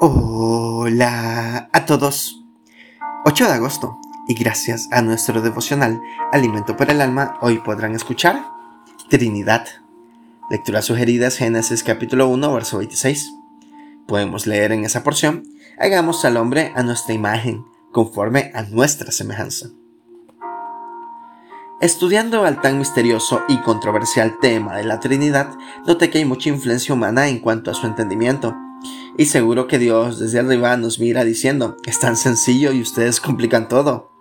Hola a todos. 8 de agosto y gracias a nuestro devocional Alimento para el Alma, hoy podrán escuchar Trinidad. Lectura sugerida es Génesis capítulo 1, verso 26. Podemos leer en esa porción, hagamos al hombre a nuestra imagen, conforme a nuestra semejanza. Estudiando al tan misterioso y controversial tema de la Trinidad, noté que hay mucha influencia humana en cuanto a su entendimiento y seguro que Dios desde arriba nos mira diciendo, es tan sencillo y ustedes complican todo.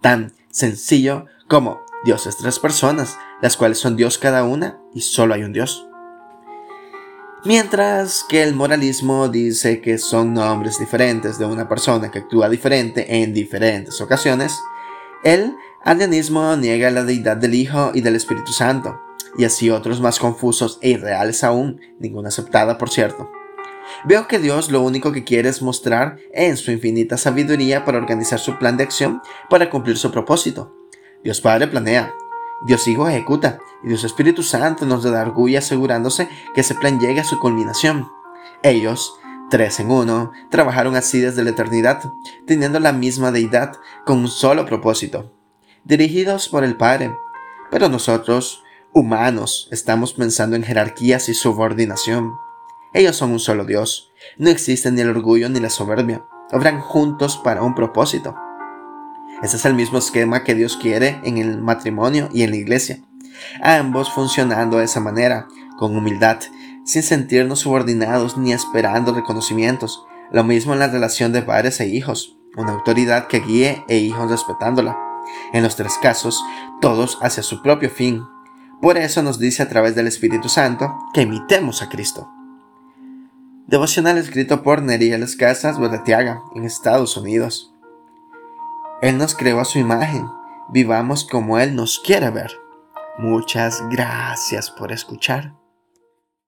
Tan sencillo como Dios es tres personas, las cuales son Dios cada una y solo hay un Dios. Mientras que el moralismo dice que son nombres diferentes de una persona que actúa diferente en diferentes ocasiones, el arianismo niega la deidad del Hijo y del Espíritu Santo, y así otros más confusos e irreales aún, ninguna aceptada por cierto. Veo que Dios lo único que quiere es mostrar en su infinita sabiduría para organizar su plan de acción para cumplir su propósito. Dios Padre planea, Dios Hijo ejecuta y Dios Espíritu Santo nos da orgullo asegurándose que ese plan llegue a su culminación. Ellos, tres en uno, trabajaron así desde la eternidad, teniendo la misma deidad con un solo propósito, dirigidos por el Padre. Pero nosotros, humanos, estamos pensando en jerarquías y subordinación. Ellos son un solo Dios. No existe ni el orgullo ni la soberbia. Obran juntos para un propósito. Ese es el mismo esquema que Dios quiere en el matrimonio y en la iglesia. Ambos funcionando de esa manera, con humildad, sin sentirnos subordinados ni esperando reconocimientos. Lo mismo en la relación de padres e hijos, una autoridad que guíe e hijos respetándola. En los tres casos, todos hacia su propio fin. Por eso nos dice a través del Espíritu Santo que imitemos a Cristo. Devocional escrito por Neriel Casas Berretiaga, en Estados Unidos. Él nos creó a su imagen. Vivamos como Él nos quiere ver. Muchas gracias por escuchar.